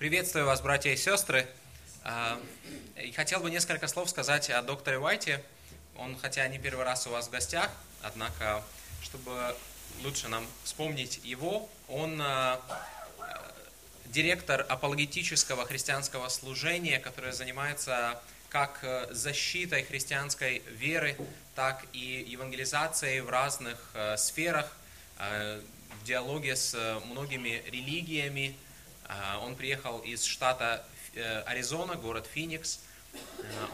Приветствую вас, братья и сестры. А, И хотел бы несколько слов сказать о докторе Уайте. Он, хотя не первый раз у вас в гостях, однако, чтобы лучше нам вспомнить его, он а, а, директор апологетического христианского служения, которое занимается как э, защитой христианской веры, так и евангелизацией в разных э, сферах, э, в диалоге с э, многими религиями. А, Он приехал из штата э, Аризона, город Феникс. Э,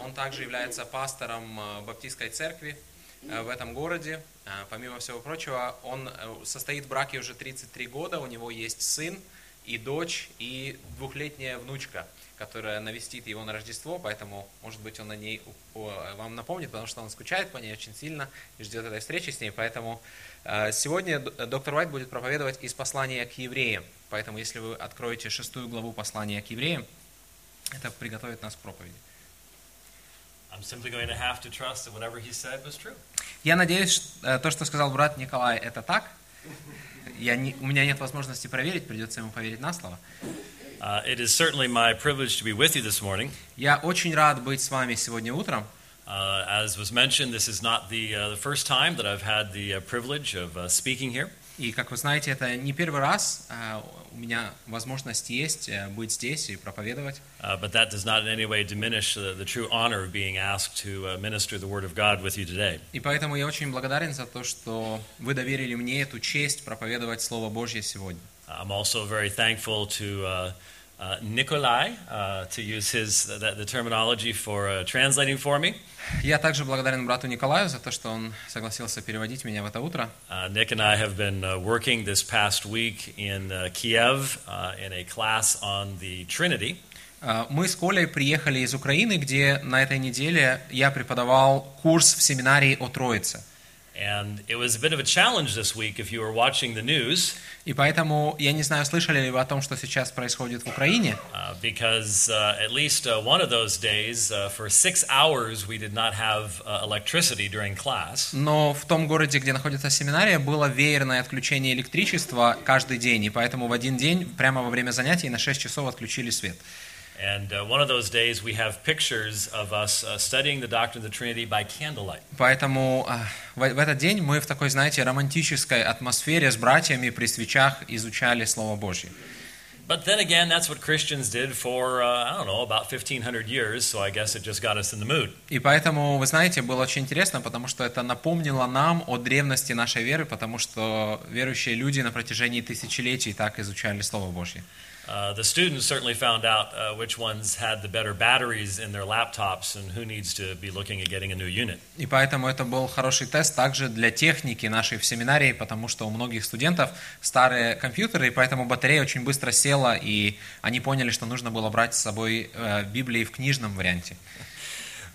Он также является пастором э, Баптистской церкви в этом городе. Помимо всего прочего, он состоит в браке уже 33 года, у него есть сын и дочь, и двухлетняя внучка, которая навестит его на Рождество, поэтому, может быть, он о ней вам напомнит, потому что он скучает по ней очень сильно и ждет этой встречи с ней. Поэтому сегодня д- доктор Уайт будет проповедовать из послания к евреям. Поэтому, если вы откроете шестую главу послания к евреям, это приготовит нас к проповеди. Я надеюсь, что, э, то, что сказал брат Николай, это так. Я не, у меня нет возможности проверить, придется ему поверить на слово. Uh, it is certainly my privilege to be with you this morning. Я очень рад быть с вами сегодня утром. Uh, as was mentioned, this is not the, uh, the first time that I've had the uh, privilege of uh, speaking here. И, как вы знаете, это не первый раз а, у меня возможность есть э, быть здесь и проповедовать. Uh, but that does not in any way diminish the, the true honor of being asked to uh, minister the Word of God with you today. И поэтому я очень благодарен за то, что вы доверили мне эту честь проповедовать Слово Божье сегодня. I'm also very thankful to uh, uh, Nikolai, uh, to use his the, the terminology for uh, translating for me. Я также благодарен брату Николаю за то, что он согласился переводить меня в это утро. Uh, Nick and I have been uh, working this past week in uh, Kiev uh, in a class on the Trinity. А, Мы с Колей приехали из Украины, где на этой неделе я преподавал курс в семинарии о Троице. And it was a bit of a challenge this week if you were watching the news, И поэтому, я не знаю, слышали ли вы о том, что сейчас происходит в Украине, uh, because uh, at least uh, one of those days, uh, for six hours, we did not have uh, electricity during class. но в том городе, где находится семинария, было веерное отключение электричества каждый день, и поэтому в один день, прямо во время занятий, на 6 часов отключили свет. And uh, one of those days, we have pictures of us uh, studying the doctrine of the Trinity by candlelight. Поэтому а, в, в этот день мы в такой, знаете, романтической атмосфере с братьями при свечах изучали Слово Божье. But then again, that's what Christians did for, uh, I don't know, about 1,500 years, so I guess it just got us in the mood. И поэтому, вы знаете, было очень интересно, потому что это напомнило нам о древности нашей веры, потому что верующие люди на протяжении тысячелетий так изучали Слово Божье. Uh, the students certainly found out uh, which ones had the better batteries in their laptops and who needs to be looking at getting a new unit. И поэтому это был хороший тест также для техники нашей в семинарии, потому что у многих студентов старые компьютеры, и поэтому батарея очень быстро села, и они поняли, что нужно было брать с собой э, Библии в книжном варианте.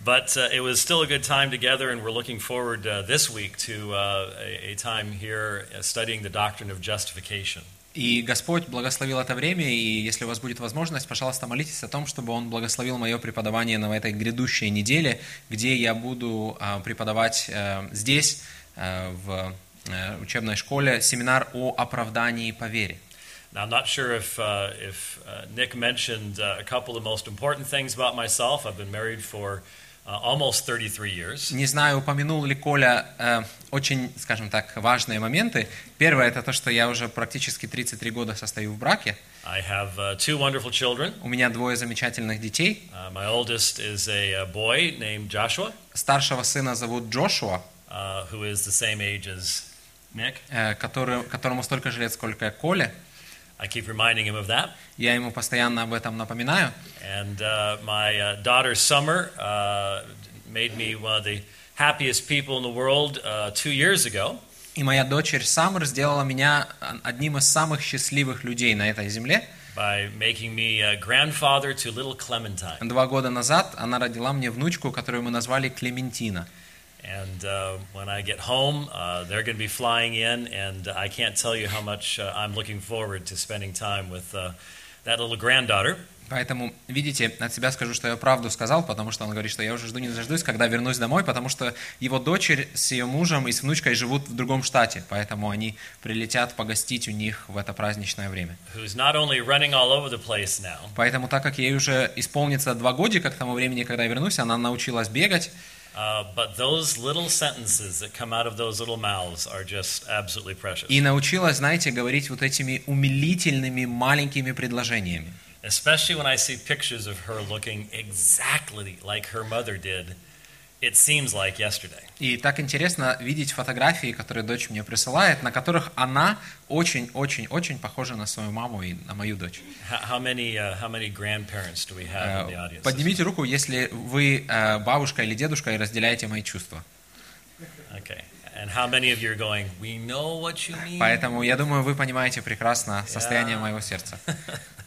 But uh, it was still a good time together, and we're looking forward uh, this week to uh, a, a time here uh, studying the doctrine of justification. И Господь благословил это время, и если у вас будет возможность, пожалуйста, молитесь о том, чтобы Он благословил мое преподавание на этой грядущей неделе, где я буду а, преподавать э, здесь, э, в э, учебной школе, семинар о оправдании по вере. Now, I'm not sure if, uh, if uh, Nick mentioned uh, a couple of the most important things about myself. I've been married for uh, almost 33 years. Не знаю, упомянул ли Коля э, очень, скажем так, важные моменты. Первое – это то, что я уже практически 33 года состою в браке. I have uh, two wonderful children. У меня двое замечательных детей. Uh, my oldest is a, uh boy named Joshua, Старшего сына зовут Джошуа, uh, who is the same age as Nick. э, который, которому столько же лет, сколько и Коле. I keep reminding him of that. Я ему постоянно об этом напоминаю. And uh, my uh, daughter Summer uh, made me one of the happiest people in the world uh, two years ago. И моя дочерь Саммер сделала меня одним из самых счастливых людей на этой земле. by making me a grandfather to little Clementine. Два года назад она родила мне внучку, которую мы назвали Клементина. And uh, when I get home, uh, they're going to be flying in, and I can't tell you how much uh, I'm looking forward to spending time with uh, that little granddaughter. Поэтому, видите, от себя скажу, что я правду сказал, потому что он говорит, что я уже жду не дождусь, когда вернусь домой, потому что его дочерь с ее мужем и с внучкой живут в другом штате, поэтому они прилетят погостить у них в это праздничное время. now, Поэтому, так как ей уже исполнится два годика к тому времени, когда я вернусь, она научилась бегать, uh, but those little sentences that come out of those little mouths are just absolutely precious. и научилась, знаете, говорить вот этими умилительными маленькими предложениями. Especially when I see pictures of her looking exactly like her mother did, it seems like yesterday. И так интересно видеть фотографии, которые дочь мне присылает, на которых она очень-очень-очень похожа на свою маму и на мою дочь. Uh? Поднимите руку, если вы э, бабушка или дедушка и разделяете мои чувства. Okay. And how many of you are going, we know what you mean? Поэтому я думаю, вы понимаете прекрасно состояние Yeah. моего сердца.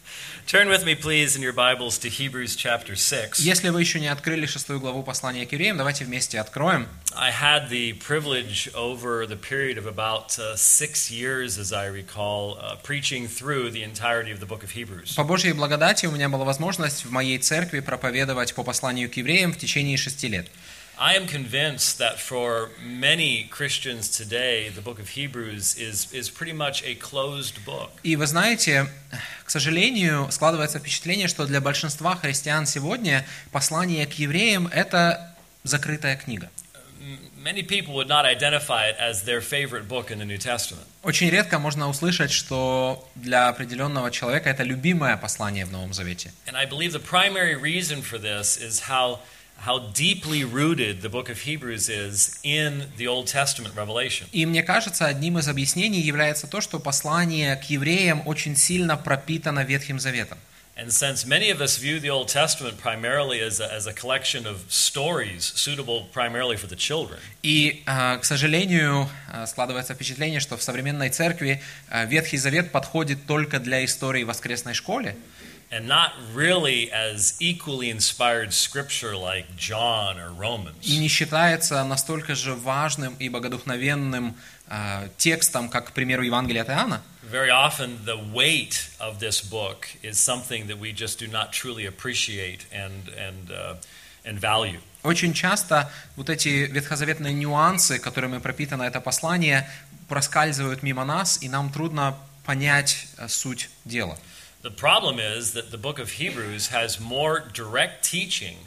Turn with me, please, in your Bibles to Hebrews chapter 6. Если вы еще не открыли шестую главу послания к евреям, давайте вместе откроем. I had the privilege over the period of about uh, six years, as I recall, uh, preaching through the entirety of the book of Hebrews. По Божьей благодати у меня была возможность в моей церкви проповедовать по посланию к евреям в течение шести лет. I am convinced that for many Christians today, the book of Hebrews is, is pretty much a closed book. И вы знаете, к сожалению, складывается впечатление, что для большинства христиан сегодня послание к евреям – это закрытая книга. M- Many people would not identify it as their favorite book in the New Testament. Очень редко можно услышать, что для определенного человека это любимое послание в Новом Завете. And I believe the primary reason for this is how, how deeply rooted the book of Hebrews is in the Old Testament revelation. И мне кажется, одним из объяснений является то, что послание к евреям очень сильно пропитано Ветхим Заветом. And since many of us view the Old Testament primarily as a, as a collection of stories suitable primarily for the children, И, э, к сожалению, э, складывается впечатление, что в современной церкви э, Ветхий Завет подходит только для истории воскресной школе, and not really as equally inspired scripture like John or Romans. и не считается настолько же важным и богодухновенным э, текстом, как, к примеру, Евангелие от Иоанна. Very often, the weight of this book is something that we just do not truly appreciate and, and, uh, and value. Очень часто вот эти ветхозаветные нюансы, которыми пропитано это послание, проскальзывают мимо нас, и нам трудно понять э, суть дела. The problem is that the book of Hebrews has more direct teaching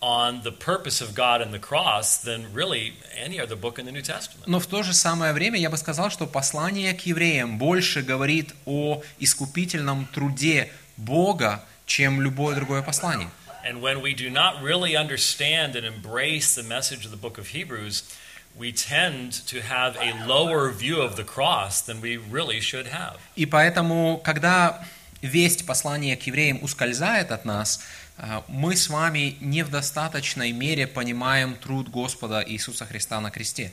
on the purpose of God and the cross than really any other book in the New Testament. Но в то же самое время я бы сказал, что послание к евреям больше говорит о искупительном труде Бога, чем любое другое послание. And when we do not really understand and embrace the message of the book of Hebrews, we tend to have a lower view of the cross than we really should have. И поэтому, когда весть послания к евреям ускользает от нас, э, мы с вами не в достаточной мере понимаем труд Господа Иисуса Христа на кресте.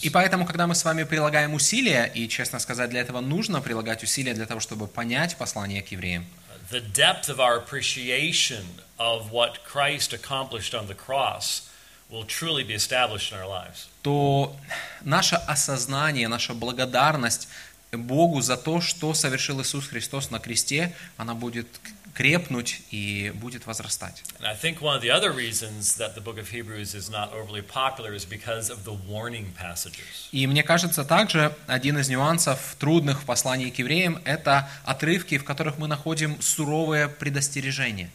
И поэтому, когда мы с вами прилагаем усилия, и, честно сказать, для этого нужно прилагать усилия для того, чтобы понять послание к евреям, the depth of our appreciation of what Christ accomplished on the cross will truly be established in our lives. То наше осознание, наша благодарность Богу за то, что совершил Иисус Христос на кресте, она будет крепнуть и будет возрастать. И мне кажется, также один из нюансов трудных в послании к евреям – это отрывки, в которых мы находим суровые предостережения.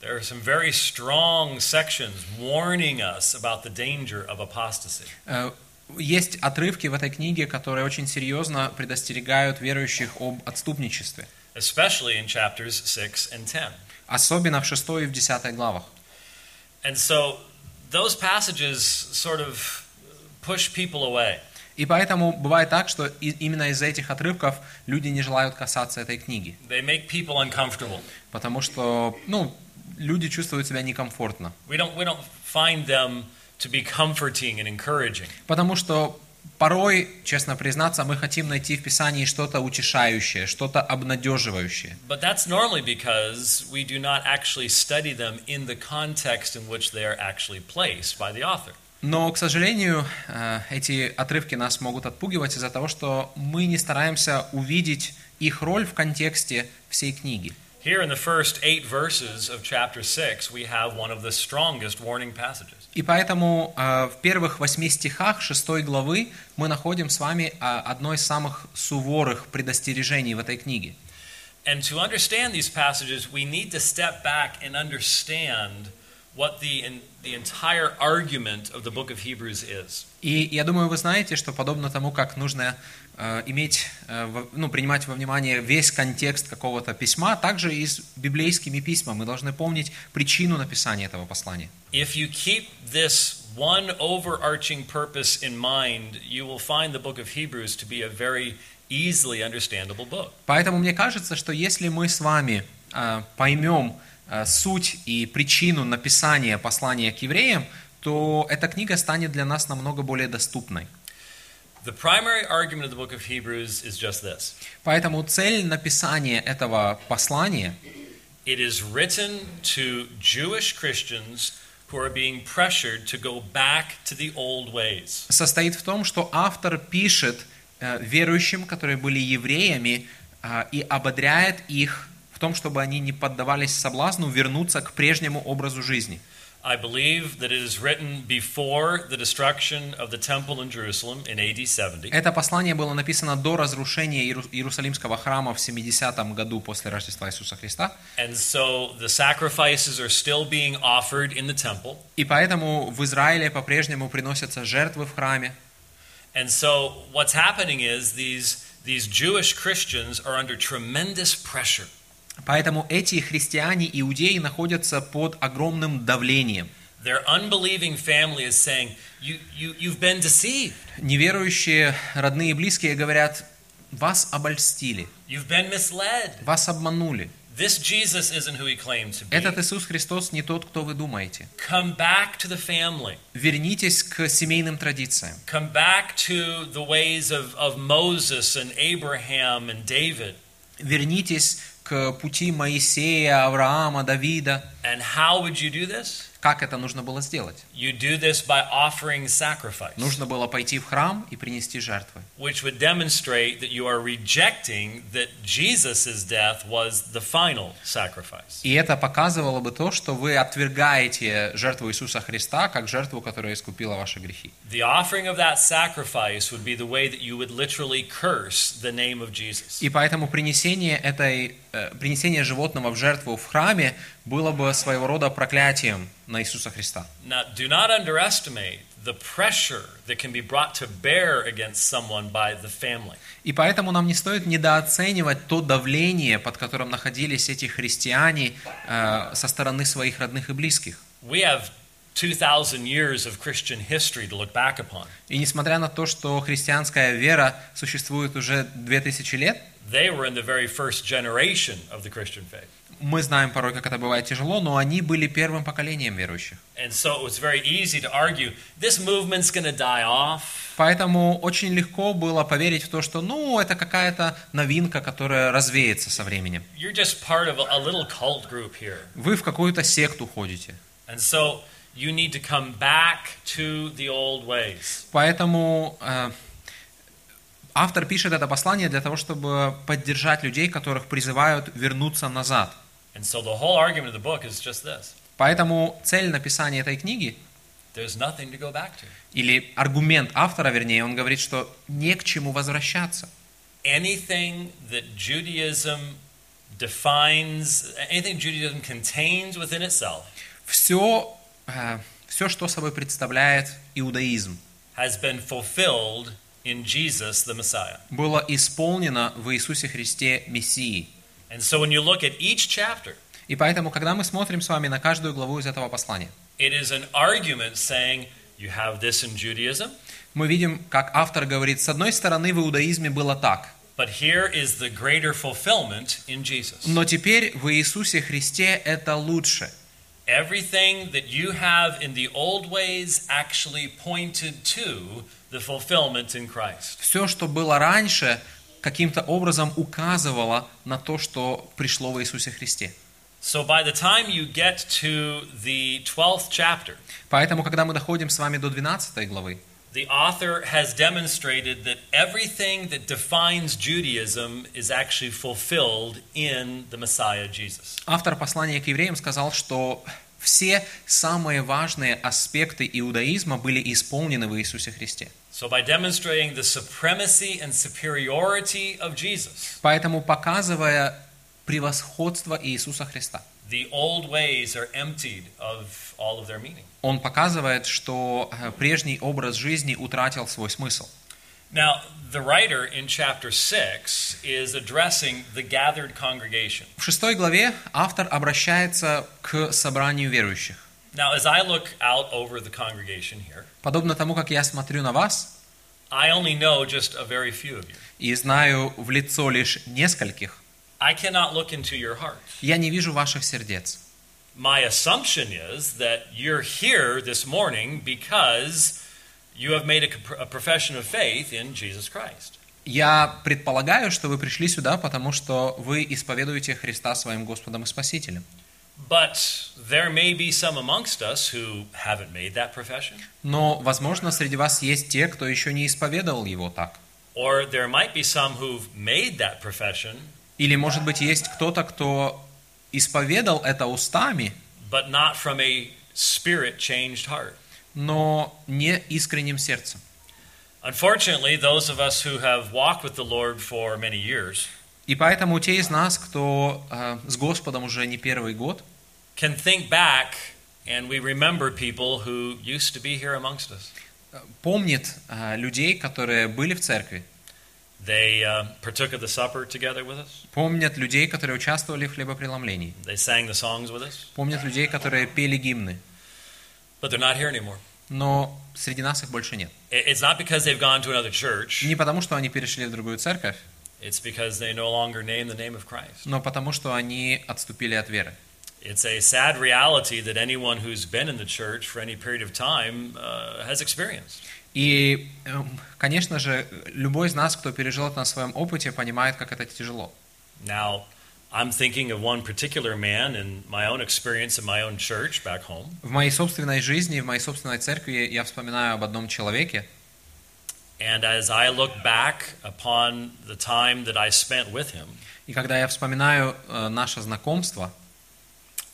There are some very strong sections warning us about the danger of apostasy. Э, Есть отрывки в этой книге, которые очень серьезно предостерегают верующих об отступничестве. especially in chapters 6 and 10. Особенно в 6 и в 10 главах. And so those passages sort of push people away. И поэтому бывает так, что именно из-за этих отрывков люди не желают касаться этой книги. They make people uncomfortable. Потому что, ну, люди чувствуют себя некомфортно. We don't, we don't find them to be comforting and encouraging. Потому что порой, честно признаться, мы хотим найти в Писании что-то утешающее, что-то обнадеживающее. But that's normally because we do not actually study them in the context in which they are actually placed by the author. Но, к сожалению, э, эти отрывки нас могут отпугивать из-за того, что мы не стараемся увидеть их роль в контексте всей книги. Here in the first eight verses of chapter 6, we have one of the strongest warning passages. И поэтому э, в первых восьми стихах шестой главы мы находим с вами э, одно из самых суворых предостережений в этой книге. And to understand these passages, we need to step back and understand what the, in, the entire argument of the book of Hebrews is. И я думаю, вы знаете, что подобно тому, как нужно э, иметь, э, ну, принимать во внимание весь контекст какого-то письма, также и с библейскими письмами мы должны помнить причину написания этого послания. If you keep this one overarching purpose in mind, you will find the book of Hebrews to be a very easily understandable book. Поэтому мне кажется, что если мы с вами э, поймем э, суть и причину написания послания к евреям, то эта книга станет для нас намного более доступной. The primary argument of the book of Hebrews is just this Поэтому цель написания этого послания it is written to Jewish Christians who are being pressured to go back to the old ways. состоит в том, что автор пишет э, верующим, которые были евреями, э, и ободряет их в том, чтобы они не поддавались соблазну вернуться к прежнему образу жизни. I believe that it is written before the destruction of the temple in Jerusalem in AD 70. Это послание было написано до разрушения Иеру- Иерусалимского храма в 70 году после Рождества Иисуса Христа. And so the sacrifices are still being offered in the temple. И поэтому в Израиле по-прежнему приносятся жертвы в храме. And so what's happening is these, these Jewish Christians are under tremendous pressure. Поэтому эти христиане, иудеи, находятся под огромным давлением. Their unbelieving family is saying, you, you, You've been deceived. Неверующие родные и близкие говорят, вас обольстили, You've been misled. вас обманули. This Jesus isn't who he claimed to be. Этот Иисус Христос не тот, кто вы думаете. Come back to the family. Вернитесь к семейным традициям. Come back to the ways of, of Moses and Abraham and David. Вернитесь пути Моисея, Авраама, Давида. And how would you do this? Как это нужно было сделать? You do this by offering sacrifice, Нужно было пойти в храм и принести жертвы. which would demonstrate that you are rejecting that Jesus' death was the final sacrifice. И это показывало бы то, что вы отвергаете жертву Иисуса Христа как жертву, которая искупила ваши грехи. The offering of that sacrifice would be the way that you would literally curse the name of Jesus. И поэтому принесение, этой, э, принесение животного в жертву в храме было бы своего рода проклятием на Иисуса Христа. Now, do not underestimate the pressure that can be brought to bear against someone by the family. И поэтому нам не стоит недооценивать то давление, под которым находились эти христиане э, со стороны своих родных и близких. We have 2,000 years of Christian history to look back upon. И несмотря на то, что христианская вера существует уже 2000 лет, They were in the very first generation of the Christian faith. Мы знаем порой, как это бывает тяжело, но они были первым поколением верующих. Поэтому очень легко было поверить в то, что ну, это какая-то новинка, которая развеется со временем. You're just part of a, a little cult group here. Вы в какую-то секту ходите. And so you need to come back to the old ways. Поэтому э, автор пишет это послание для того, чтобы поддержать людей, которых призывают вернуться назад. And so the whole argument of the book is just this Поэтому цель написания этой книги, there's nothing to go back to. или аргумент автора, вернее, он говорит, что не к чему возвращаться. Anything that Judaism defines, anything Judaism contains within itself, Все, э, все, что собой представляет иудаизм, has been fulfilled in Jesus the Messiah. было исполнено в Иисусе Христе Мессии. And so when you look at each chapter, И поэтому, когда мы смотрим с вами на каждую главу из этого послания, it is an argument saying you have this in Judaism, мы видим, как автор говорит, с одной стороны, в иудаизме было так, but here is the greater fulfillment in Jesus. но теперь в Иисусе Христе это лучше. Everything that you have in the old ways actually pointed to the fulfillment in Christ. Все, что было раньше, каким-то образом указывало на то, что пришло в Иисусе Христе. So by the time you get to the 12th chapter, Поэтому, когда мы доходим с вами до 12 главы, the author has demonstrated that everything that defines Judaism is actually fulfilled in the Messiah Jesus. автор послания к евреям сказал, что все самые важные аспекты иудаизма были исполнены в Иисусе Христе. So by demonstrating the supremacy and superiority of Jesus, Поэтому, показывая превосходство Иисуса Христа, the old ways are emptied of all of their meaning. он показывает, что э, прежний образ жизни утратил свой смысл. Now, the writer in chapter 6 is addressing the gathered congregation. В шестой главе автор обращается к собранию верующих. Now, as I look out over the congregation here, Подобно тому, как я смотрю на вас I only know just a very few of you. и знаю в лицо лишь нескольких, I cannot look into your heart. я не вижу ваших сердец. My assumption is that you're here this morning because you have made a profession of faith in Jesus Christ. Я предполагаю, что вы пришли сюда, потому что вы исповедуете Христа своим Господом и Спасителем. But there may be some amongst us who haven't made that profession, Но, возможно, среди вас есть те, кто еще не исповедовал его так. or there might be some who've made that profession Или, может быть, есть кто-то, кто исповедал это устами, but not from a spirit changed heart. но не искренним сердцем. Unfortunately, those of us who have walked with the Lord for many years И поэтому те из нас, кто э, с Господом уже не первый год, can think back and we remember people who used to be here amongst us. э, помнит э, людей, которые были в церкви, They uh, partook of the supper together with us. помнят людей, которые участвовали в хлебопреломлении, They sang the songs with us, помнят людей, которые пели гимны, but they're not here anymore. но среди нас их больше нет. It's not because they've gone to another church. Не потому, что они перешли в другую церковь, It's because they no longer name the name of Christ. но потому, что они отступили от веры. It's a sad reality that anyone who's been in the church for any period of time uh, has experienced. И, эм, конечно же, любой из нас, кто пережил это на своем опыте, понимает, как это тяжело. Now, I'm thinking of one particular man in my own experience in my own church back home. В моей собственной жизни, в моей собственной церкви я вспоминаю об одном человеке, And as I look back upon the time that I spent with him, и когда я вспоминаю э, наше знакомство,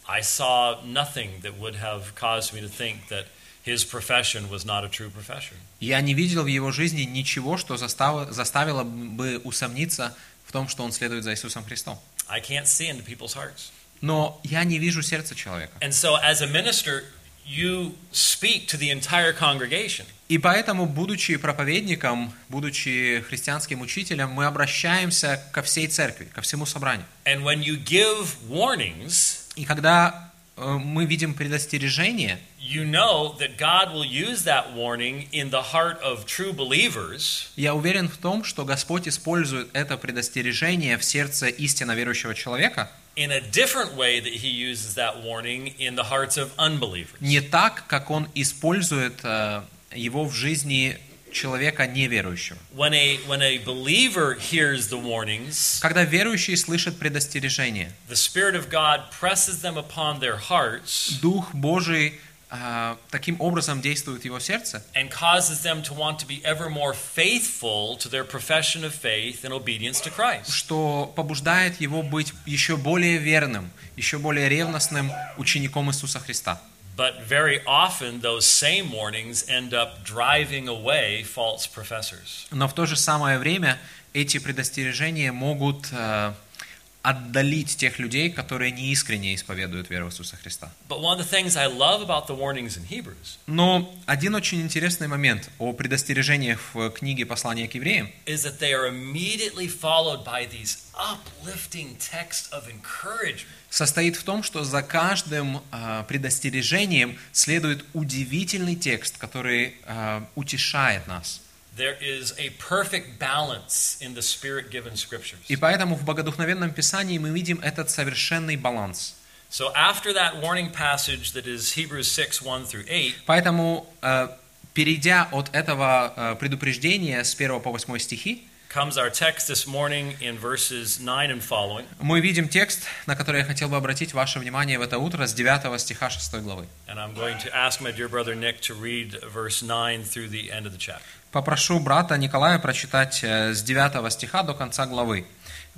I saw nothing that would have caused me to think that his profession was not a true profession. я не видел в его жизни ничего, что заставило, заставило бы усомниться в том, что он следует за Иисусом Христом. I can't see into people's hearts. Но я не вижу сердца человека. And so, as a minister, you speak to the entire congregation. И поэтому, будучи проповедником, будучи христианским учителем, мы обращаемся ко всей церкви, ко всему собранию. And when you give warnings, И когда э, мы видим предостережение, you know that God will use that warning in the heart of true believers я уверен в том, что Господь использует это предостережение в сердце истинно верующего человека in a different way that he uses that warning in the hearts of unbelievers. не так, как Он использует э, его в жизни человека неверующего. When a when a believer hears the warnings, Когда верующий слышит предостережение, the Spirit of God presses them upon their hearts Дух Божий э, таким образом действует его сердце, and causes them to want to be ever more faithful to their profession of faith and obedience to Christ. что побуждает его быть еще более верным, еще более ревностным учеником Иисуса Христа. But very often those same warnings end up driving away false professors. Но в то же самое время эти предостережения могут э, отдалить тех людей, которые неискренне исповедуют веру в Иисуса Христа. But one of the things I love about the warnings in Hebrews Но один очень интересный момент о предостережениях в книге «Послание к евреям» is состоит в том, что за каждым э, предостережением следует удивительный текст, который э, утешает нас. There is a perfect balance in the spirit given scriptures. И поэтому в Богодухновенном Писании мы видим этот совершенный баланс. So after that warning passage that is Hebrews 6 1 through 8, Поэтому, э, перейдя от этого предупреждения с 1 по 8 стихи, comes our text this morning in verses 9 and following. Мы видим текст, на который я хотел бы обратить ваше внимание в это утро с 9 стиха 6 главы. And I'm going to ask my dear brother Nick to read verse 9 through the end of the chapter. Попрошу брата Николая прочитать э, с 9 стиха до конца главы.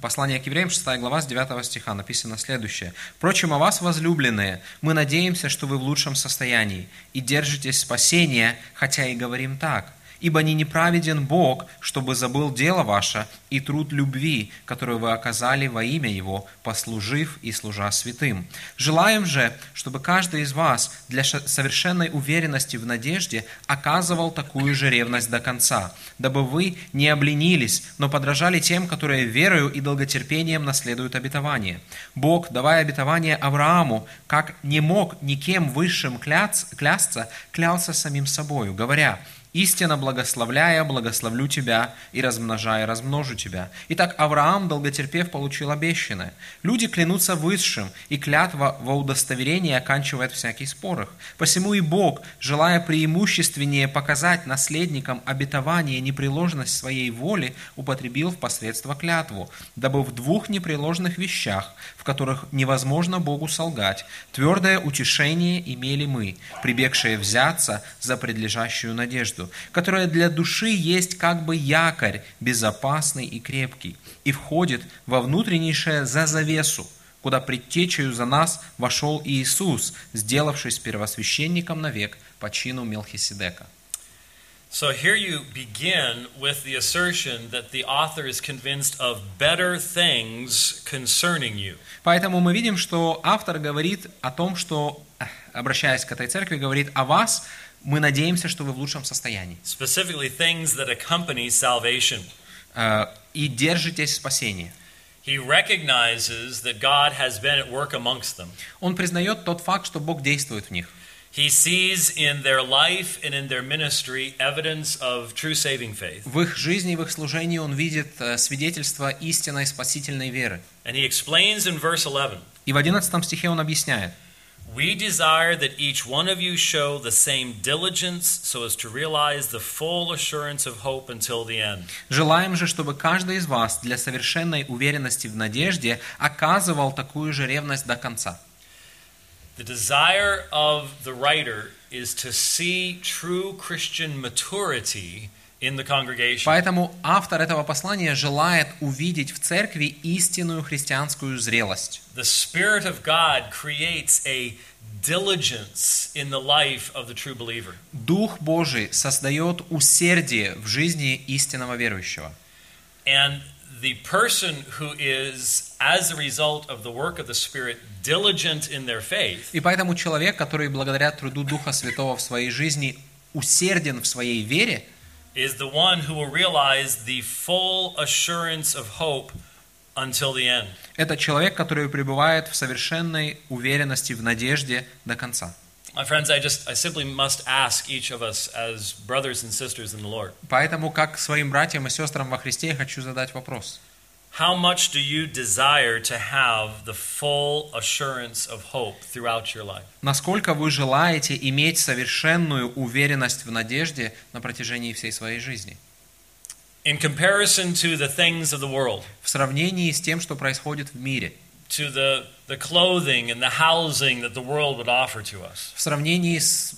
Послание к евреям, 6 глава, с 9 стиха написано следующее. «Впрочем, о вас, возлюбленные, мы надеемся, что вы в лучшем состоянии и держитесь спасения, хотя и говорим так. Ибо не неправеден Бог, чтобы забыл дело ваше и труд любви, которую вы оказали во имя Его, послужив и служа святым. Желаем же, чтобы каждый из вас для совершенной уверенности в надежде оказывал такую же ревность до конца, дабы вы не обленились, но подражали тем, которые верою и долготерпением наследуют обетование. Бог, давая обетование Аврааму, как не мог никем высшим кляц- клясться, клялся самим собою, говоря, Истинно благословляя, благословлю тебя, и размножая, размножу тебя. Итак, Авраам, долготерпев, получил обещанное. Люди клянутся высшим, и клятва во удостоверении оканчивает всякий спор их. Посему и Бог, желая преимущественнее показать наследникам обетование непреложность своей воли, употребил в посредство клятву, дабы в двух непреложных вещах, в которых невозможно Богу солгать, твердое утешение имели мы, прибегшие взяться за предлежащую надежду, которая для души есть как бы якорь, безопасный и крепкий, и входит во внутреннейшее за завесу, куда предтечею за нас вошел Иисус, сделавшись первосвященником навек по чину Мелхиседека. So here you begin with the assertion that the author is convinced of better things concerning you. Поэтому мы видим, что автор говорит о том, что, э, обращаясь к этой церкви, говорит о вас, мы надеемся, что вы в лучшем состоянии. Specifically, things that accompany salvation. Э, И держитесь спасения. He recognizes that God has been at work amongst them. Он признает тот факт, что Бог действует в них. He sees in their life and in their ministry evidence of true saving faith. В их жизни в их служении он видит э, свидетельство истинной спасительной веры. And he explains in verse 11 И в 11 стихе он объясняет, We desire that each one of you show the same diligence so as to realize the full assurance of hope until the end. «Желаем же, чтобы каждый из вас для совершенной уверенности в надежде оказывал такую же ревность до конца». The desire of the writer is to see true Christian maturity in the congregation. Поэтому автор этого послания желает увидеть в церкви истинную христианскую зрелость. The Spirit of God creates a diligence in the life of the true believer. Дух Божий создает усердие в жизни истинного верующего. And the person who is, as a result of the work of the Spirit, diligent in their faith И поэтому человек, который благодаря труду Духа Святого в своей жизни усерден в своей вере, is the one who will realize the full assurance of hope until the end. это человек, который пребывает в совершенной уверенности, в надежде до конца. My friends, I just I simply must ask each of us as brothers and sisters in the Lord. Поэтому, как своим братьям и сестрам во Христе, я хочу задать вопрос. How much do you desire to have the full assurance of hope throughout your life? Насколько вы желаете иметь совершенную уверенность в надежде на протяжении всей своей жизни? In comparison to the things of the world, В сравнении с тем, что происходит в мире, to the, the clothing and the housing that the world would offer to us, в сравнении с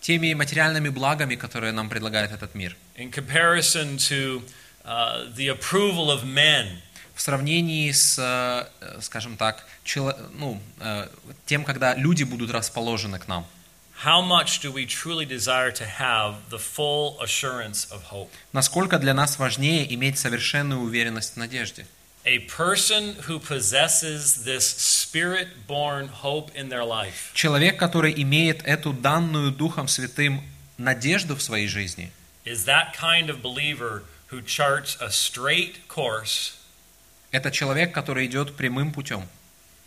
теми материальными благами, которые нам предлагает этот мир, in comparison to uh, the approval of men, в сравнении с, э, скажем так, чело- ну, э, тем, когда люди будут расположены к нам. how much do we truly desire to have the full assurance of hope? Насколько для нас важнее иметь совершенную уверенность в надежде? A person who possesses this spirit born hope in their life Человек, который имеет эту данную Духом Святым надежду в своей жизни, is that kind of believer who charts a straight course, это человек, который идет прямым путем,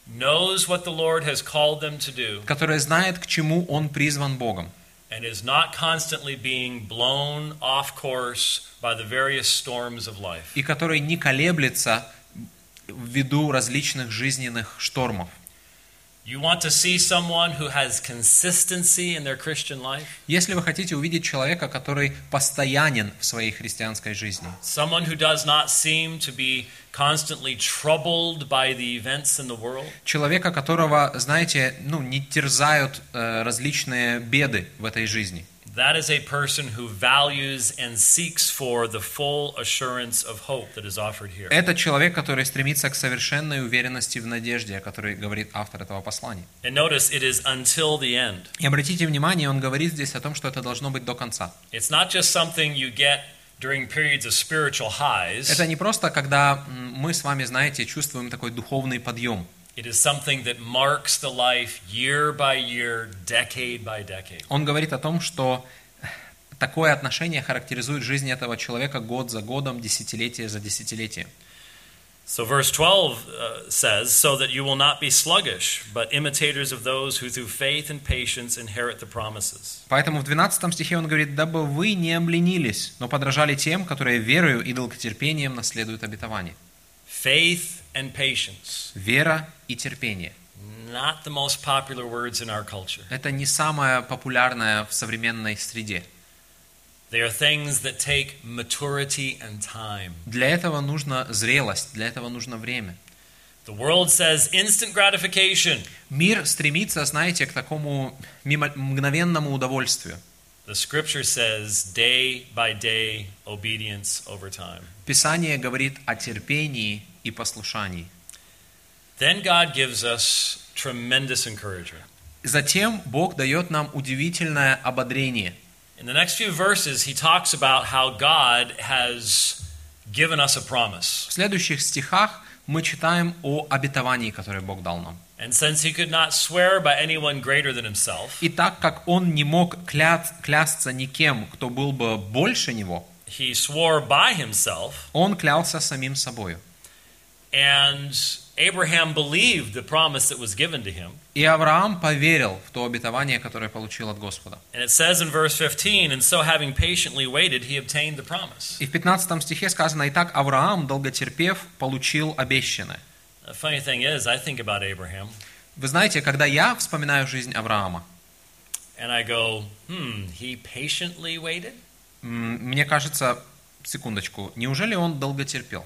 knows what the Lord has called them to do, который знает, к чему он призван Богом, and is not constantly being blown off course by the various storms of life. и который не колеблется ввиду различных жизненных штормов. You want to see someone who has consistency in their Christian life? Если вы хотите увидеть человека, который постоянен в своей христианской жизни, Someone who does not seem to be constantly troubled by the events in the world? человека, которого, знаете, ну, не терзают э, различные беды в этой жизни, That is a person who values and seeks for the full assurance of hope that is offered here. это человек, который стремится к совершенной уверенности в надежде, о которой говорит автор этого послания. And notice it is until the end. И обратите внимание, он говорит здесь о том, что это должно быть до конца. It's not just something you get during periods of spiritual highs. Это не просто, когда мы с вами, знаете, чувствуем такой духовный подъем. It is something that marks the life year by year, decade by decade. Он говорит о том, что такое отношение характеризует жизнь этого человека год за годом, десятилетие за десятилетием. So verse 12 uh, says, So that you will not be sluggish, but imitators of those who through faith and patience inherit the promises. Поэтому в 12 стихе он говорит, «Дабы вы не обленились, но подражали тем, которые верою и долготерпением наследуют обетование». Faith and patience. Вера и терпение. Not the most popular words in our culture. Это не самое популярное в современной среде. They are things that take maturity and time. Для этого нужна зрелость, для этого нужно время. The world says instant gratification. Мир стремится, знаете, к такому мгновенному удовольствию. The scripture says day by day obedience over time. Писание говорит о терпении и послушании. Then God gives us tremendous encouragement. Затем Бог дает нам удивительное ободрение. In the next few verses, he talks about how God has given us a promise. В следующих стихах мы читаем о обетовании, которое Бог дал нам. And since he could not swear by anyone greater than himself, И так как Он не мог кля- клясться никем, кто был бы больше Него, he swore by himself, Он клялся самим собою. and Abraham believed the promise that was given to him. И Авраам поверил в то обетование, которое получил от Господа. And it says in verse 15, and so having patiently waited, he obtained the promise. И в 15 стихе сказано, «И так Авраам, долготерпев, получил обещанное». The funny thing is, I think about Abraham, Вы знаете, когда я вспоминаю жизнь Авраама, and I go, hmm, he patiently waited? мне кажется, секундочку, неужели он долго терпел?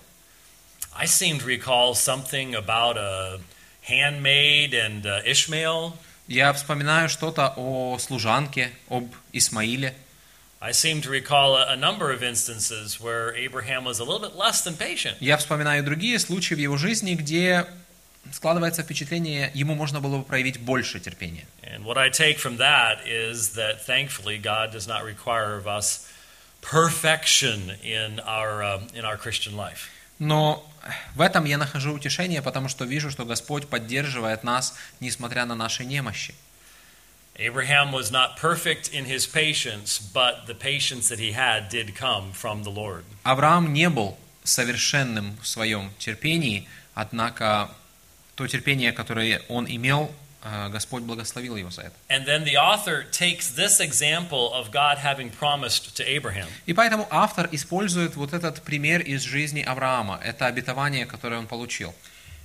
I seem to recall something about a handmaid and uh, Ishmael. Я вспоминаю что-то о служанке, об Исмаиле. I seem to recall a, a number of instances where Abraham was a little bit less than patient. Я вспоминаю другие случаи в его жизни, где складывается впечатление, ему можно было бы проявить больше терпения. And what I take from that is that thankfully God does not require of us perfection in our, uh, in our Christian life. Но в этом я нахожу утешение, потому что вижу, что Господь поддерживает нас, несмотря на наши немощи. Abraham was not perfect in his patience, but the patience that he had did come from the Lord. Авраам не был совершенным в своем терпении, однако то терпение, которое он имел, Господь благословил его за это. And then the author takes this example of God having promised to Abraham. И поэтому автор использует вот этот пример из жизни Авраама. Это обетование, которое он получил.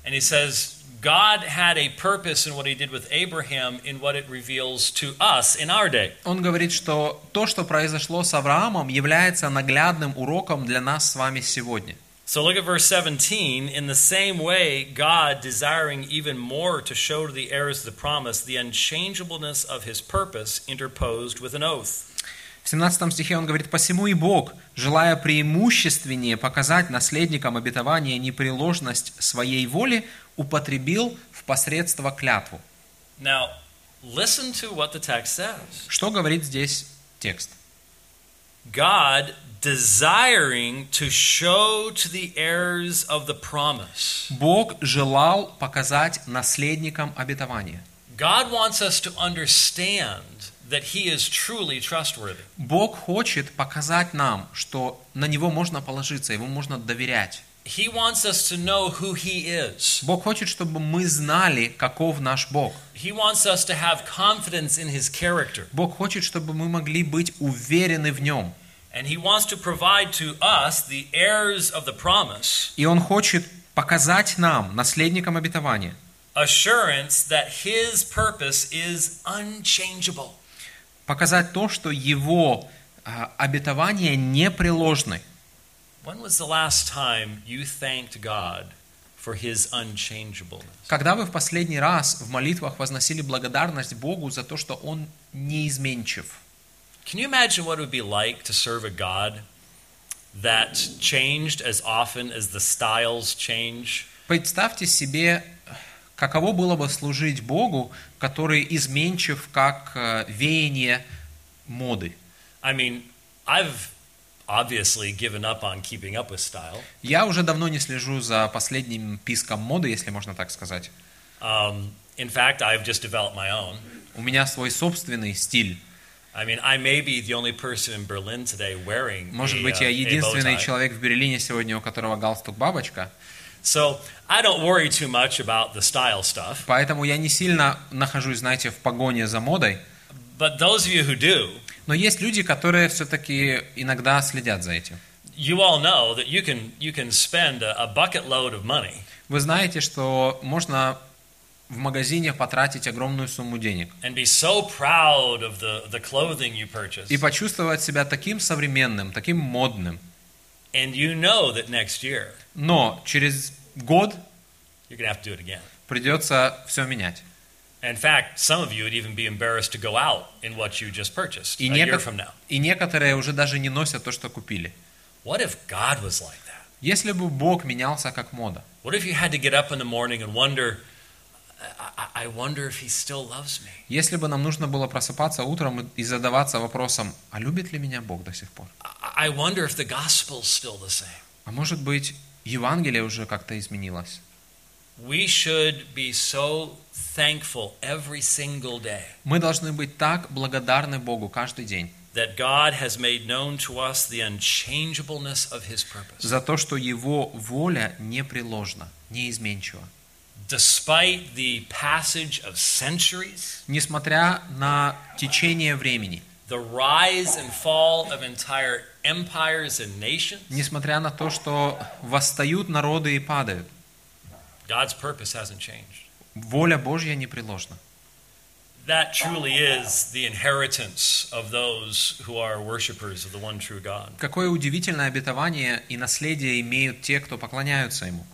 And he says, God had a purpose in what he did with Abraham in what it reveals to us in our day. Он говорит, что то, что произошло с Авраамом, является наглядным уроком для нас с вами сегодня. So look at verse 17. In the same way, God, desiring even more to show to the heirs of the promise the unchangeableness of his purpose, interposed with an oath. В 17 стихе он говорит, «Посему и Бог, желая преимущественнее показать наследникам обетования непреложность своей воли, употребил в посредство клятву». Now, listen to what the text says. Что говорит здесь текст? God desiring to show to the heirs of the promise. Бог желал показать наследникам обетования. God wants us to understand that he is truly trustworthy. Бог хочет показать нам, что на Него можно положиться, Ему можно доверять. He wants us to know who he is. Бог хочет, чтобы мы знали, каков наш Бог. He wants us to have confidence in his character. Бог хочет, чтобы мы могли быть уверены в Нем. And he wants to provide to us, the heirs of the promise, И Он хочет показать нам, наследникам обетования, assurance that his purpose is unchangeable. Показать то, что его а, обетования непреложны. When was the last time you thanked God for his unchangeableness? Когда вы в последний раз в молитвах возносили благодарность Богу за то, что Он неизменчив? Can you imagine what it would be like to serve a God that changed as often as the styles change? Представьте себе, каково было бы служить Богу, который изменчив, как э, веяние моды. I mean, I've obviously given up on keeping up with style. Я уже давно не слежу за последним писком моды, если можно так сказать. Um, in fact, I've just developed my own. У меня свой собственный стиль. Может быть, я единственный человек в Берлине сегодня, у которого галстук бабочка. So I don't worry too much about the style stuff. Поэтому я не сильно нахожусь, знаете, в погоне за модой. But those of you who do, Но есть люди, которые все-таки иногда следят за этим. you all know that you can you can spend a, a bucket load of money Вы знаете, что можно в магазине потратить огромную сумму денег and be so proud of the, the clothing you purchase. и почувствовать себя таким современным, таким модным. And you know that next year Но через год you're going to have to do it again. придется все менять. In fact, some of you would even be embarrassed to go out in what you just purchased И, a year from now. и некоторые уже даже не носят то, что купили. What if God was like that? Если бы Бог менялся как мода, What if you had to get up in the morning and wonder, если бы нам нужно было просыпаться утром и- задаваться вопросом, а любит ли меня Бог до сих пор? I I wonder if the gospel's still the same. А может быть, Евангелие уже как-то изменилось? We should be so thankful every single day Мы должны быть так благодарны Богу каждый день that God has made known to us the unchangeableness of his purpose. за то, что Его воля непреложна, неизменчива. Despite the passage of centuries, Несмотря на течение времени, the rise and fall of entire empires and nations, несмотря на то, что восстают народы и падают, God's purpose hasn't changed. воля Божья непреложна. That truly is the inheritance of those who are worshipers of the one true God. Какое удивительное обетование и наследие имеют те, кто поклоняются Ему.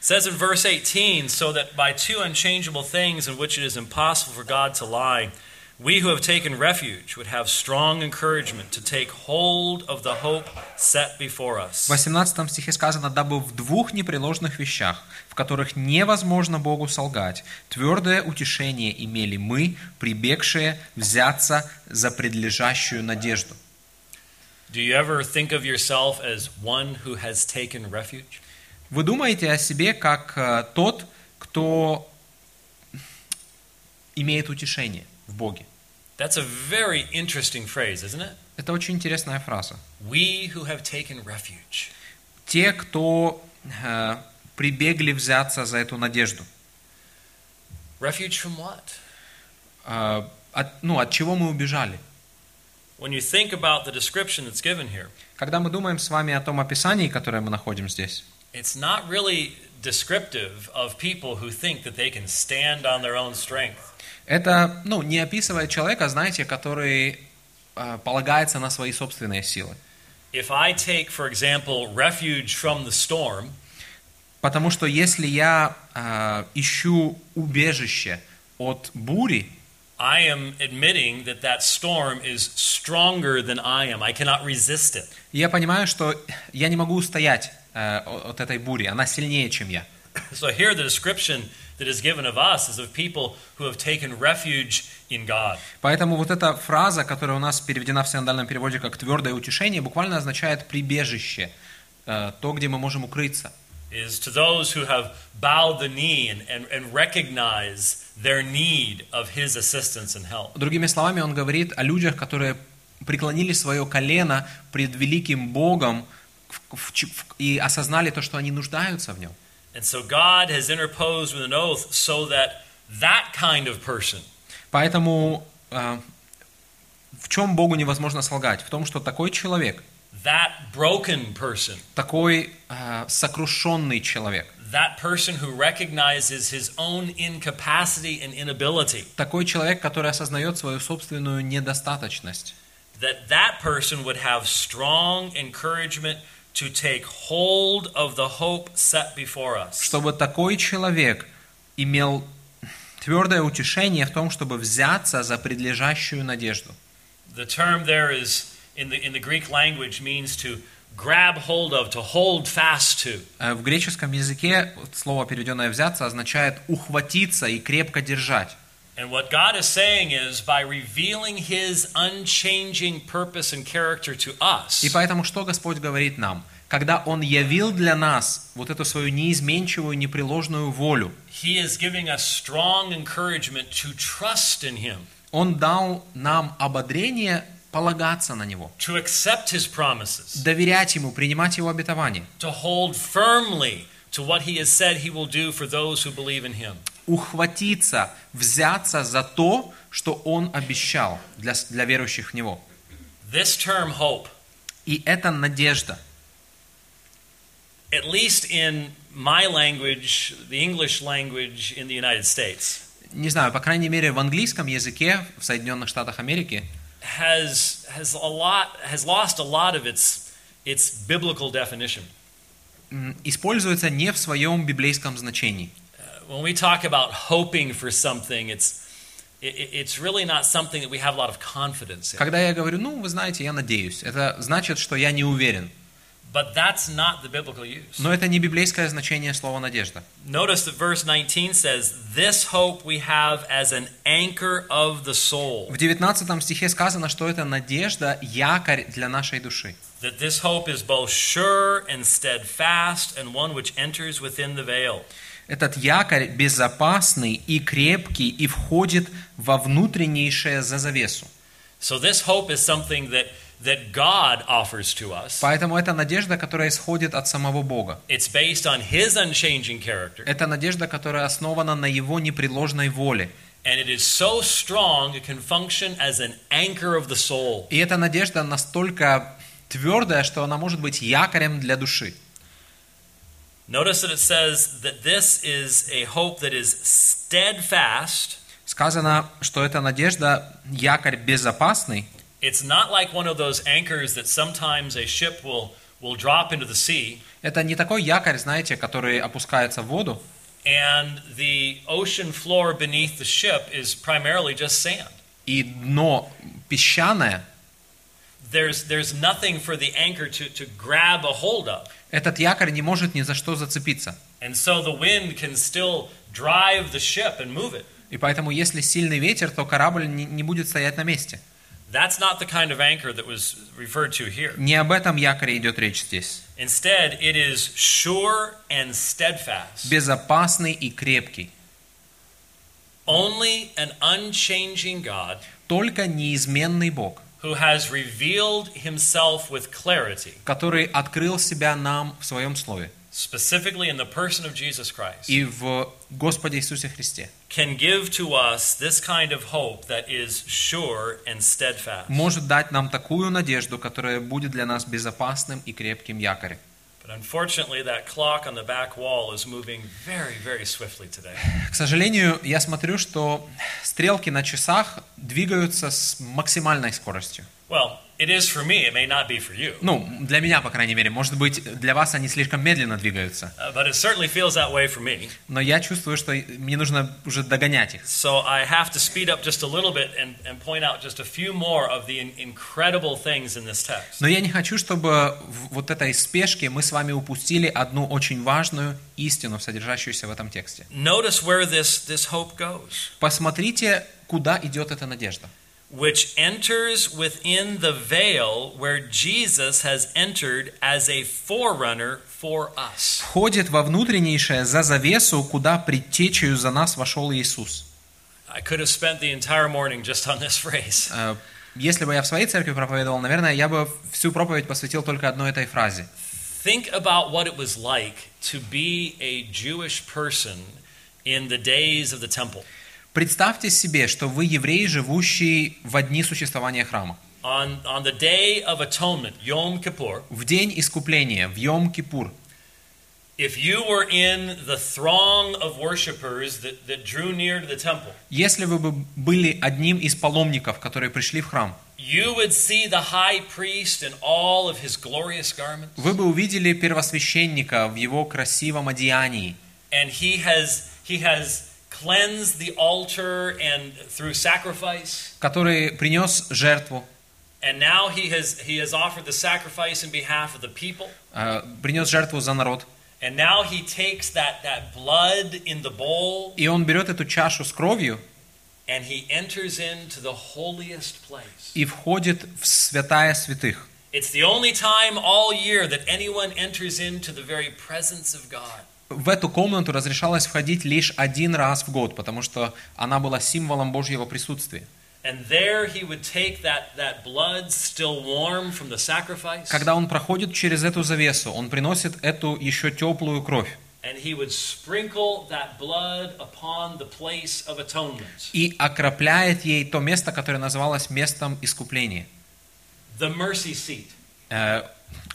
It says in verse 18, so that by two unchangeable things in which it is impossible for God to lie, we who have taken refuge would have strong encouragement to take hold of the hope set before us. В 18 стихе сказано, «Дабы в двух непреложных вещах, в которых невозможно Богу солгать, твердое утешение имели мы, прибегшие взяться за предлежащую надежду». Do you ever think of yourself as one who has taken refuge? Вы думаете о себе как э, тот, кто имеет утешение в Боге. That's a very interesting phrase, isn't it? Это очень интересная фраза. We who have taken refuge. Те, кто э, прибегли взяться за эту надежду. Refuge from what? Э, от, ну, от чего мы убежали? When you think about the description that's given here, Когда мы думаем с вами о том описании, которое мы находим здесь, it's not really descriptive of people who think that they can stand on their own strength. это ну, не описывает человека, знаете, который э, полагается на свои собственные силы. If I take, for example, refuge from the storm, Потому что если я э, ищу убежище от бури, I am admitting that that storm is stronger than I am. I cannot resist it. я понимаю, что я не могу устоять э, от этой бури, она сильнее, чем я. So here the description that is given of us is of people who have taken refuge in God. Поэтому вот эта фраза, которая у нас переведена в синодальном переводе как «твердое утешение», буквально означает «прибежище», э, то, где мы можем укрыться. is to those who have bowed the knee and, and, and recognize their need of his assistance and help. Другими словами, он говорит о людях, которые преклонили свое колено пред великим Богом в- в- и осознали то, что они нуждаются в нем. And so God has interposed with an oath so that that kind of person Поэтому э, в чем Богу невозможно солгать? В том, что такой человек, that broken person, такой э, сокрушенный человек, that person who recognizes his own incapacity and inability, Такой человек, который осознает свою собственную недостаточность. that that person would have strong encouragement to take hold of the hope set before us. Чтобы такой человек имел твердое утешение в том, чтобы взяться за предлежащую надежду. The term there is in the in the Greek language means to grab hold of, to hold fast to. Э, В греческом языке слово, переведенное «взяться», означает ухватиться и крепко держать. And what God is saying is by revealing his unchanging purpose and character to us, И поэтому что Господь говорит нам? Когда Он явил для нас вот эту свою неизменчивую, непреложную волю, he is giving us strong encouragement to trust in him, Он дал нам ободрение полагаться на Него, to accept his promises, доверять Ему, принимать Его обетование, to hold firmly to what he has said he will do for those who believe in him. ухватиться, взяться за то, что Он обещал для, для верующих в Него. This term hope, И это надежда. at least in my language, the English language in the United States, Не знаю, по крайней мере, в английском языке в Соединенных Штатах Америки has has a lot has lost a lot of its its biblical definition. используется не в своем библейском значении. Uh, When we talk about hoping for something, it's it, it- it's really not something that we have a lot of confidence in. Когда я говорю, ну, вы знаете, я надеюсь, это значит, что я не уверен. But that's not the biblical use. Но это не библейское значение слова «надежда». Notice that verse 19 says, "This hope we have as an anchor of the soul." В 19 стихе сказано, что это надежда, якорь для нашей души. That this hope is both sure and steadfast, and one which enters within the veil. Этот якорь безопасный и крепкий и входит во внутреннейшее за завесу. So this hope is something that that God offers to us. Поэтому это надежда, которая исходит от самого Бога. It's based on His unchanging character, Это надежда, которая основана на Его непреложной воле. and it is so strong it can function as an anchor of the soul. И эта надежда настолько твердая, что она может быть якорем для души. Notice that it says that this is a hope that is steadfast. Сказано, что эта надежда якорь безопасный. It's not like one of those anchors that sometimes a ship will will drop into the sea Это не такой якорь, знаете, который опускается в воду, and the ocean floor beneath the ship is primarily just sand. и дно песчаное. There's there's nothing for the anchor to, to grab a hold of. Этот якорь не может ни за что зацепиться. И поэтому, если сильный ветер, то корабль не, не будет стоять на месте. That's not the kind of anchor that was referred to here. Не об этом якоре идет речь здесь. Instead, it is sure and steadfast. Безопасный и крепкий. Only an unchanging God Только неизменный Бог, who has revealed himself with clarity, который открыл себя нам в своем Слове specifically in the person of Jesus Christ, и в Господе Иисусе Христе, can give to us this kind of hope that is sure and steadfast. может дать нам такую надежду, которая будет для нас безопасным и крепким якорем. К сожалению, я смотрю, что стрелки на часах двигаются с максимальной скоростью. Well, it is for me, it may not be for you. Ну, для меня, по крайней мере. Может быть, для вас они слишком медленно двигаются. Uh, but it certainly feels that way for me. Но я чувствую, что мне нужно уже догонять их. So I have to speed up just a little bit and, and point out just a few more of the in- incredible things in this text. Но я не хочу, чтобы в вот этой спешке мы с вами упустили одну очень важную истину, содержащуюся в этом тексте. Notice where this, this hope goes, Посмотрите, куда идет эта надежда. which enters within the veil where Jesus has entered as a forerunner for us. Входит во внутреннейшее за завесу, куда предтечею за нас вошел Иисус. I could have spent the entire morning just on this phrase. Э, Если бы я в своей церкви проповедовал, наверное, я бы всю проповедь посвятил только одной этой фразе. Think about what it was like to be a Jewish person in the days of the temple. Представьте себе, что вы еврей, живущий в дни существования храма. On, on the day of atonement, Yom Kippur, В день искупления, в Йом-Кипур, If you were in the throng of worshipers that, that drew near to the temple, Если вы бы были одним из паломников, которые пришли в храм, you would see the high priest in all of his glorious garments. вы бы увидели первосвященника в его красивом одеянии, And he has he has cleansed the altar and through sacrifice. который принес жертву, And now he has he has offered the sacrifice in behalf of the people. э, принес жертву за народ. And now he takes that, that blood in the bowl И он берет эту чашу с кровью and he enters into the holiest place. и входит в святая святых. It's the only time all year that anyone enters into the very presence of God. В эту комнату разрешалось входить лишь один раз в год, потому что она была символом Божьего присутствия. And there he would take that, that blood still warm from the sacrifice Когда он проходит через эту завесу, он приносит эту еще теплую кровь and he would sprinkle that blood upon the place of atonement. и окропляет ей то место, которое называлось местом искупления. The mercy seat.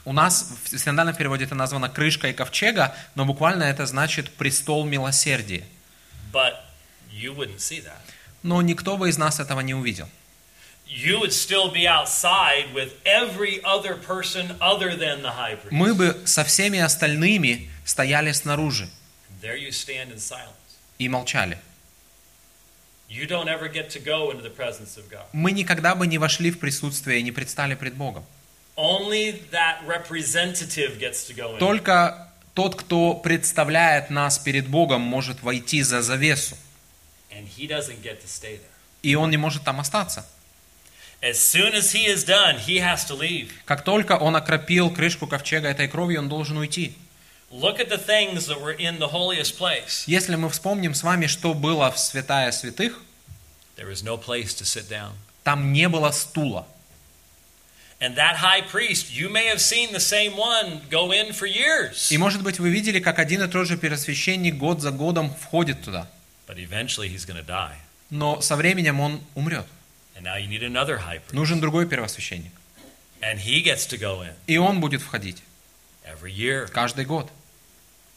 У нас в синодальном переводе это названо крышкой ковчега, но буквально это значит престол милосердия. But you wouldn't see that. Но никто бы из нас этого не увидел. you would still be outside with every other person other than the high priest. Мы бы со всеми остальными стояли снаружи there you stand in silence. и молчали. You don't ever get to go into the presence of God. Мы никогда бы не вошли в присутствие и не предстали пред Богом. Только тот, кто представляет нас перед Богом, может войти за завесу, и он не может там остаться. Как только он окропил крышку ковчега этой кровью, он должен уйти. Если мы вспомним с вами, что было в святая святых, там не было стула. И, может быть, вы видели, как один и тот же первосвященник год за годом входит туда. But eventually he's going to die. Но со временем он умрет. And now you need another high priest. Нужен другой первосвященник. And he gets to go in И он будет входить every year. каждый год.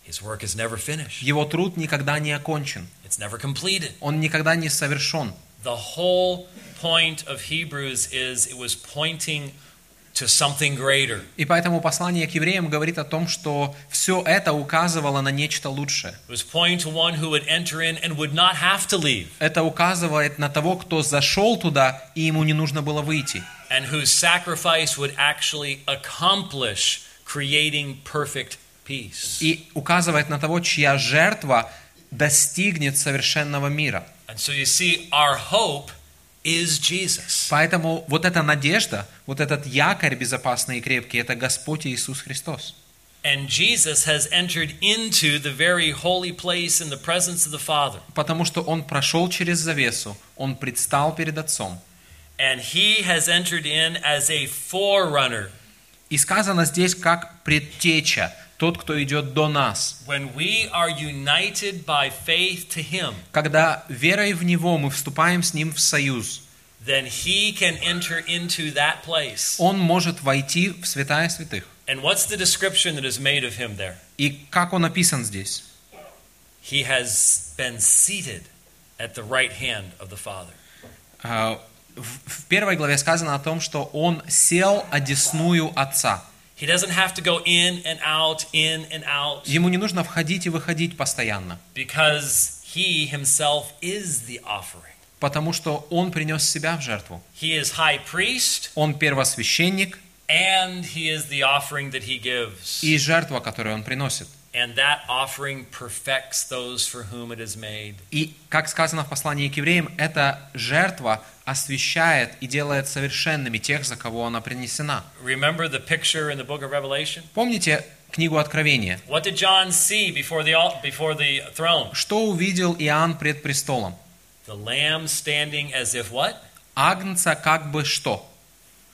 His work is never finished. Его труд никогда не окончен. It's never completed. Он никогда не совершен. The whole point of Hebrews is it was pointing to something greater. И поэтому послание к евреям говорит о том, что все это указывало на нечто лучшее. Это указывает на того, кто зашел туда, и ему не нужно было выйти. and whose sacrifice would actually accomplish creating perfect peace. И указывает на того, чья жертва достигнет совершенного мира. And so you see, our hope is Jesus. Поэтому вот эта надежда, вот этот якорь безопасный и крепкий, это Господь Иисус Христос. And Jesus has entered into the very holy place in the presence of the Father. Потому что Он прошел через завесу, Он предстал перед Отцом. And he has entered in as a forerunner. И сказано здесь как предтеча, тот, кто идет до нас. Him, Когда верой в Него мы вступаем с Ним в союз, then he can enter into that place. Он может войти в святая святых. And what's the description that is made of him there? И как Он описан здесь? He has been seated at the right hand of the Father. А, В в первой главе сказано о том, что Он сел одесную Отца. He doesn't have to go in and out, in and out, Ему не нужно входить и выходить постоянно, because he himself is the offering. потому что Он принес себя в жертву. He is high priest, Он первосвященник and he is the offering that he gives. и жертва, которую Он приносит. And that offering perfects those for whom it is made. И, как сказано в послании к евреям, эта жертва освящает и делает совершенными тех, за кого она принесена. Remember the picture in the book of Revelation? Помните книгу Откровения? What did John see before the before the throne? Что увидел Иоанн пред престолом? The lamb standing as if what? Агнца как бы что?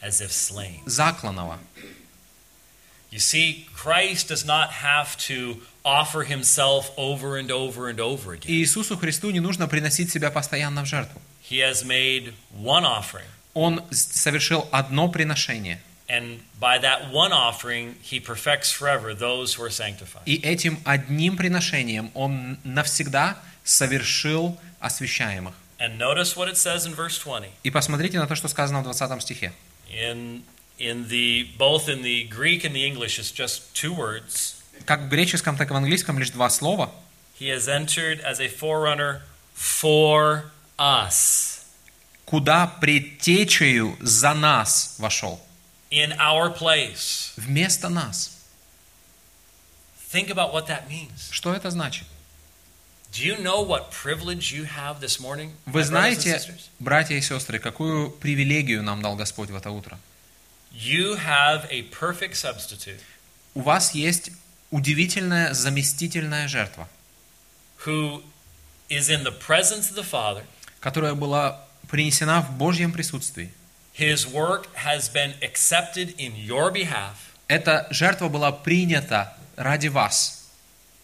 As if slain. Закланного. You see, Christ does not have to offer himself over and over and over again. Иисусу Христу не нужно приносить себя постоянно в жертву. He has made one offering, Он совершил одно приношение, And by that one offering, he perfects forever those who are sanctified. И этим одним приношением Он навсегда совершил освящаемых. And notice what it says in verse 20. И посмотрите на то, что сказано в 20 стихе. In, in the, both in the Greek and the English, it's just two words. Как в греческом, так и в английском лишь два слова. He has entered as a forerunner for us Куда предтечею за нас вошел. in our place. Вместо нас. Think about what that means. Что это значит? Do you know what privilege you have this morning? my Вы brothers and знаете, sisters? братья и сестры, какую привилегию нам дал Господь в это утро? You have a perfect substitute У вас есть удивительная заместительная жертва, who is in the presence of the Father. которая была принесена в Божьем присутствии. His work has been accepted in your behalf, Эта жертва была принята ради вас.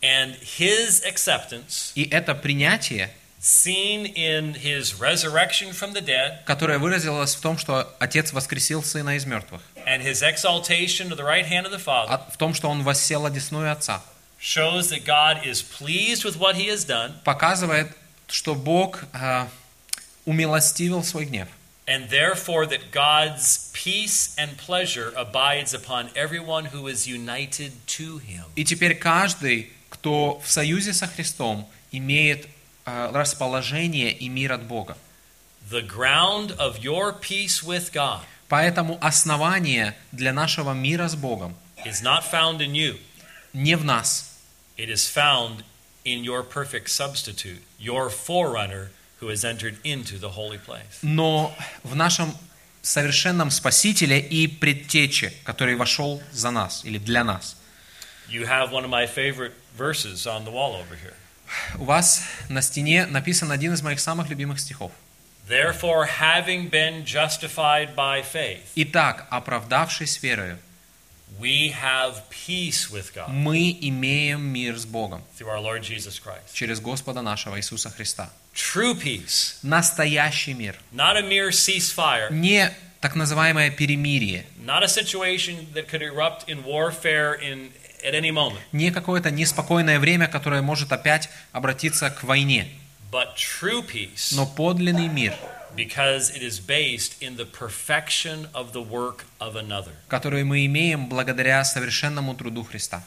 and his acceptance, И это принятие, seen in his resurrection from the dead которое выразилось в том, что Отец воскресил Сына из мертвых, and his exaltation to the right hand of the Father, а в том, что Он воссел одесную Отца, shows that God is pleased with what he has done, показывает, что Бог э, умилостивил свой гнев. and therefore that God's peace and pleasure abides upon everyone who is united to him. И теперь каждый, кто в союзе со Христом, имеет э, расположение и мир от Бога. The ground of your peace with God Поэтому основание для нашего мира с Богом is not found in you. не в нас, It is found in your perfect substitute, your forerunner who has entered into the holy place. но в нашем совершенном Спасителе и предтече, который вошел за нас или для нас. You have one of my favorite verses on the wall over here. У вас на стене написан один из моих самых любимых стихов. Therefore, having been justified by faith, Итак, оправдавшись верою, we have peace with God мы имеем мир с Богом through our Lord Jesus Christ. через Господа нашего Иисуса Христа. True peace, Настоящий мир. not a mere ceasefire, Не так называемое перемирие, not a situation that could erupt in warfare in, at any moment, не какое-то неспокойное время, которое может опять обратиться к войне, but true peace но подлинный мир, because it is based in the perfection of the work of another. который мы имеем благодаря совершенному труду Христа.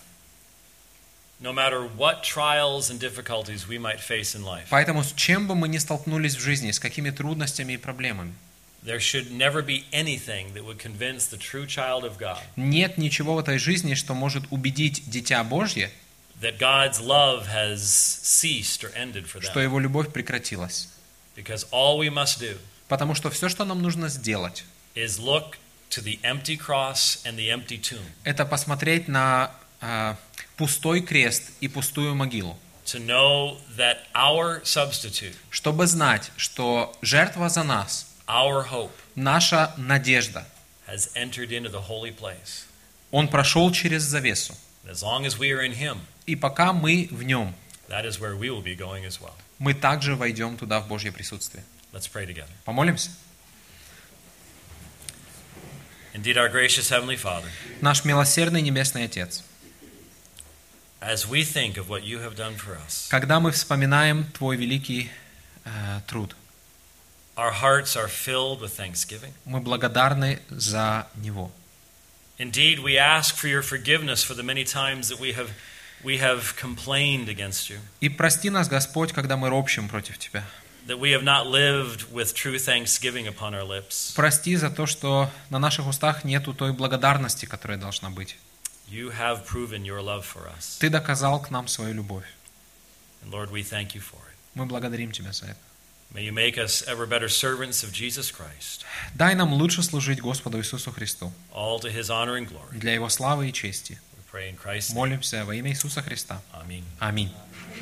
No matter what trials and difficulties we might face in life, Поэтому с чем бы мы ни столкнулись в жизни, с какими трудностями и проблемами, there should never be anything that would convince the true child of God нет ничего в этой жизни, что может убедить Дитя Божье, that God's love has ceased or ended for что them. его любовь прекратилась. Because all we must do Потому что все, что нам нужно сделать, is look to the empty cross and the empty tomb это посмотреть на а, пустой крест и пустую могилу, to know that our substitute, чтобы знать, что жертва за нас, our hope, наша надежда, has entered into the holy place. он прошел через завесу. As long as we are in Him, И пока мы в нем, that is where we will be going as well. мы также войдем туда в Божье присутствие. Let's pray together. Помолимся? Indeed, our gracious Heavenly Father, Наш милосердный Небесный Отец, as we think of what you have done for us, когда мы вспоминаем Твой великий э, труд, our hearts are filled with thanksgiving. мы благодарны за него. Indeed, we ask for your forgiveness for the many times that we have, we have complained against you, И прости нас, Господь, когда мы ропщим против Тебя. that we have not lived with true thanksgiving upon our lips. Прости за то, что на наших устах нету той благодарности, которая должна быть. You have proven your love for us. Ты доказал к нам свою любовь. And Lord, we thank you for it. Мы благодарим Тебя за это. May you make us ever better servants of Jesus Christ, Дай нам лучше служить Господу Иисусу Христу all to his honor and glory. для Его славы и чести. We pray in Christ's name. Молимся во имя Иисуса Христа. Amen. Аминь.